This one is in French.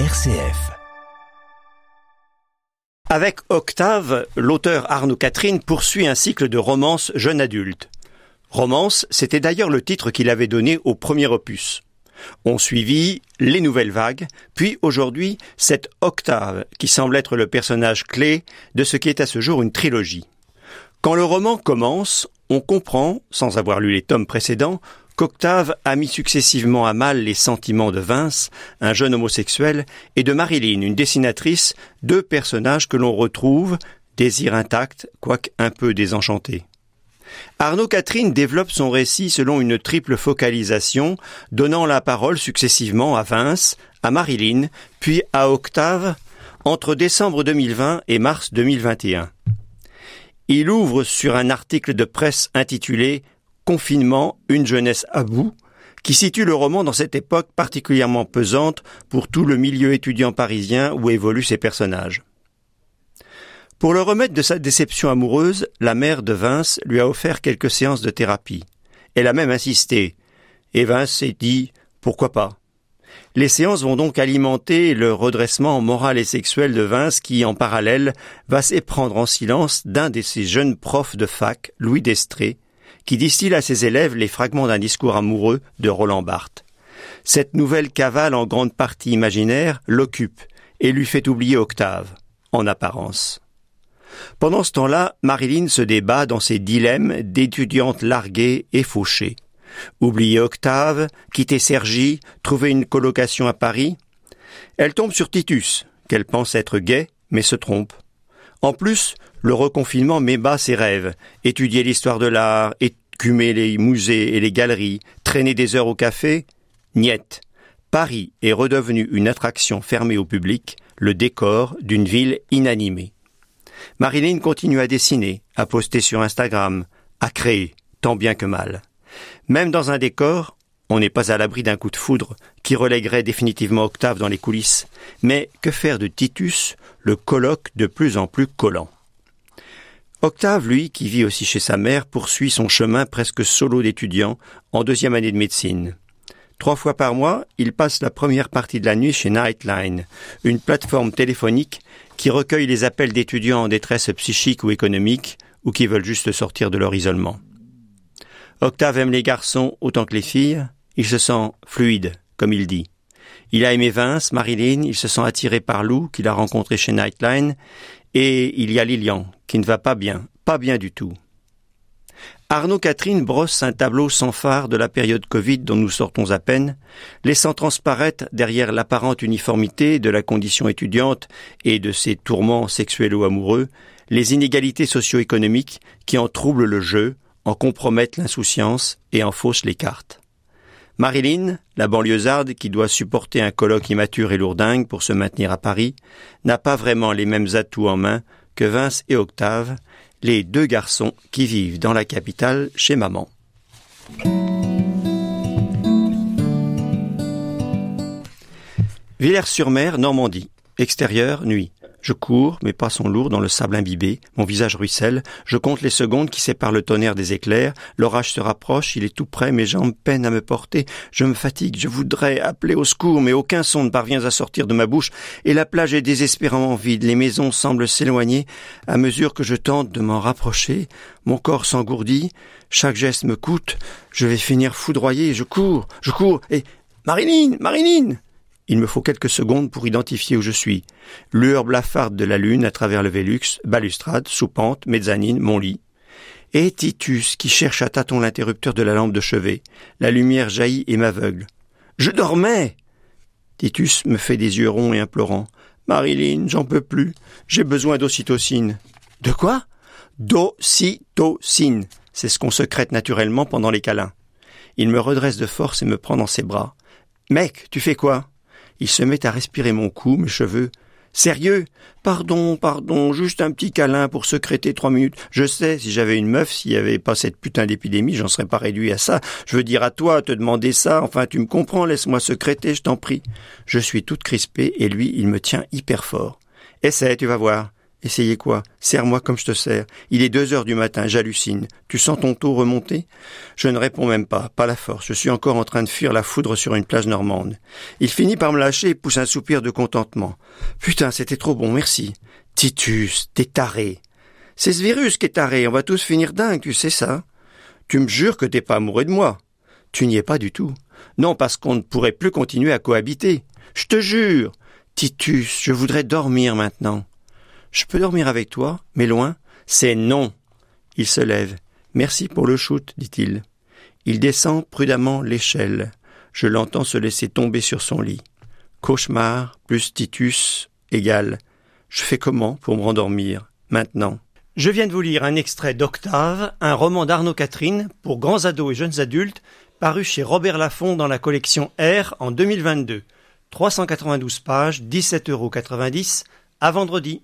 RCF. Avec Octave, l'auteur Arnaud Catherine poursuit un cycle de romances jeune adulte. Romance, c'était d'ailleurs le titre qu'il avait donné au premier opus. On suivit les nouvelles vagues, puis aujourd'hui cette Octave qui semble être le personnage clé de ce qui est à ce jour une trilogie. Quand le roman commence, on comprend, sans avoir lu les tomes précédents, qu'Octave a mis successivement à mal les sentiments de Vince, un jeune homosexuel, et de Marilyn, une dessinatrice, deux personnages que l'on retrouve, désir intact, quoique un peu désenchantés. Arnaud Catherine développe son récit selon une triple focalisation, donnant la parole successivement à Vince, à Marilyn, puis à Octave, entre décembre 2020 et mars 2021. Il ouvre sur un article de presse intitulé Confinement, une jeunesse à bout, qui situe le roman dans cette époque particulièrement pesante pour tout le milieu étudiant parisien où évoluent ses personnages. Pour le remettre de sa déception amoureuse, la mère de Vince lui a offert quelques séances de thérapie. Elle a même insisté. Et Vince s'est dit pourquoi pas? Les séances vont donc alimenter le redressement moral et sexuel de Vince qui, en parallèle, va s'éprendre en silence d'un de ses jeunes profs de fac, Louis Destré, qui distille à ses élèves les fragments d'un discours amoureux de Roland Barthes. Cette nouvelle cavale en grande partie imaginaire l'occupe et lui fait oublier Octave, en apparence. Pendant ce temps-là, Marilyn se débat dans ses dilemmes d'étudiante larguée et fauchée. Oublier Octave, quitter Sergi, trouver une colocation à Paris. Elle tombe sur Titus, qu'elle pense être gay, mais se trompe. En plus, le reconfinement met bas ses rêves. Étudier l'histoire de l'art, écumer les musées et les galeries, traîner des heures au café Niette. Paris est redevenu une attraction fermée au public, le décor d'une ville inanimée. Marilyn continue à dessiner, à poster sur Instagram, à créer, tant bien que mal. Même dans un décor, on n'est pas à l'abri d'un coup de foudre qui relèguerait définitivement Octave dans les coulisses. Mais que faire de Titus, le colloque de plus en plus collant? Octave, lui, qui vit aussi chez sa mère, poursuit son chemin presque solo d'étudiant en deuxième année de médecine. Trois fois par mois, il passe la première partie de la nuit chez Nightline, une plateforme téléphonique qui recueille les appels d'étudiants en détresse psychique ou économique ou qui veulent juste sortir de leur isolement. Octave aime les garçons autant que les filles, il se sent fluide, comme il dit. Il a aimé Vince, Marilyn, il se sent attiré par Lou, qu'il a rencontré chez Nightline, et il y a Lilian, qui ne va pas bien, pas bien du tout. Arnaud Catherine brosse un tableau sans phare de la période Covid dont nous sortons à peine, laissant transparaître derrière l'apparente uniformité de la condition étudiante et de ses tourments sexuels ou amoureux, les inégalités socio-économiques qui en troublent le jeu, en compromettent l'insouciance et en faussent les cartes. Marilyn, la banlieusarde qui doit supporter un colloque immature et lourdingue pour se maintenir à Paris, n'a pas vraiment les mêmes atouts en main que Vince et Octave, les deux garçons qui vivent dans la capitale chez maman. Villers-sur-Mer, Normandie. Extérieur, nuit. Je cours, mes pas sont lourds dans le sable imbibé, mon visage ruisselle, je compte les secondes qui séparent le tonnerre des éclairs, l'orage se rapproche, il est tout près, mes jambes peinent à me porter, je me fatigue, je voudrais appeler au secours, mais aucun son ne parvient à sortir de ma bouche, et la plage est désespérément vide, les maisons semblent s'éloigner, à mesure que je tente de m'en rapprocher, mon corps s'engourdit, chaque geste me coûte, je vais finir foudroyé, je cours, je cours, et Marilyn, Marilyn il me faut quelques secondes pour identifier où je suis. Lueur blafarde de la lune à travers le Vélux, balustrade, soupente, mezzanine, mon lit. Et Titus qui cherche à tâton l'interrupteur de la lampe de chevet. La lumière jaillit et m'aveugle. Je dormais Titus me fait des yeux ronds et implorants. Marilyn, j'en peux plus. J'ai besoin d'ocytocine. De quoi? D'ocytocine. C'est ce qu'on secrète naturellement pendant les câlins. Il me redresse de force et me prend dans ses bras. Mec, tu fais quoi? Il se met à respirer mon cou, mes cheveux. Sérieux? Pardon, pardon, juste un petit câlin pour secréter trois minutes. Je sais, si j'avais une meuf, s'il n'y avait pas cette putain d'épidémie, j'en serais pas réduit à ça. Je veux dire à toi, te demander ça, enfin tu me comprends, laisse-moi secréter, je t'en prie. Je suis toute crispée et lui, il me tient hyper fort. Essaie, tu vas voir. Essayez quoi? Serre-moi comme je te sers. Il est deux heures du matin, j'hallucine. Tu sens ton taux remonter? Je ne réponds même pas, pas la force. Je suis encore en train de fuir la foudre sur une plage normande. Il finit par me lâcher et pousse un soupir de contentement. Putain, c'était trop bon, merci. Titus, t'es taré. C'est ce virus qui est taré, on va tous finir dingue, tu sais ça Tu me jures que t'es pas amoureux de moi Tu n'y es pas du tout. Non, parce qu'on ne pourrait plus continuer à cohabiter. Je te jure. Titus, je voudrais dormir maintenant. Je peux dormir avec toi, mais loin C'est non. Il se lève. Merci pour le shoot, dit-il. Il descend prudemment l'échelle. Je l'entends se laisser tomber sur son lit. Cauchemar plus Titus égale. Je fais comment pour me rendormir maintenant? Je viens de vous lire un extrait d'Octave, un roman d'Arnaud Catherine pour grands ados et jeunes adultes, paru chez Robert Laffont dans la collection R en 2022. 392 pages, 17,90 euros à vendredi.